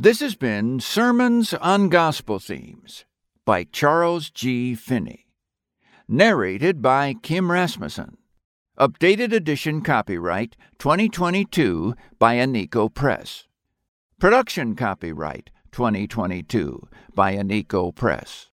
This has been Sermons on Gospel Themes by Charles G. Finney. Narrated by Kim Rasmussen. Updated edition copyright 2022 by Aneko Press. Production copyright 2022 by Aneko Press.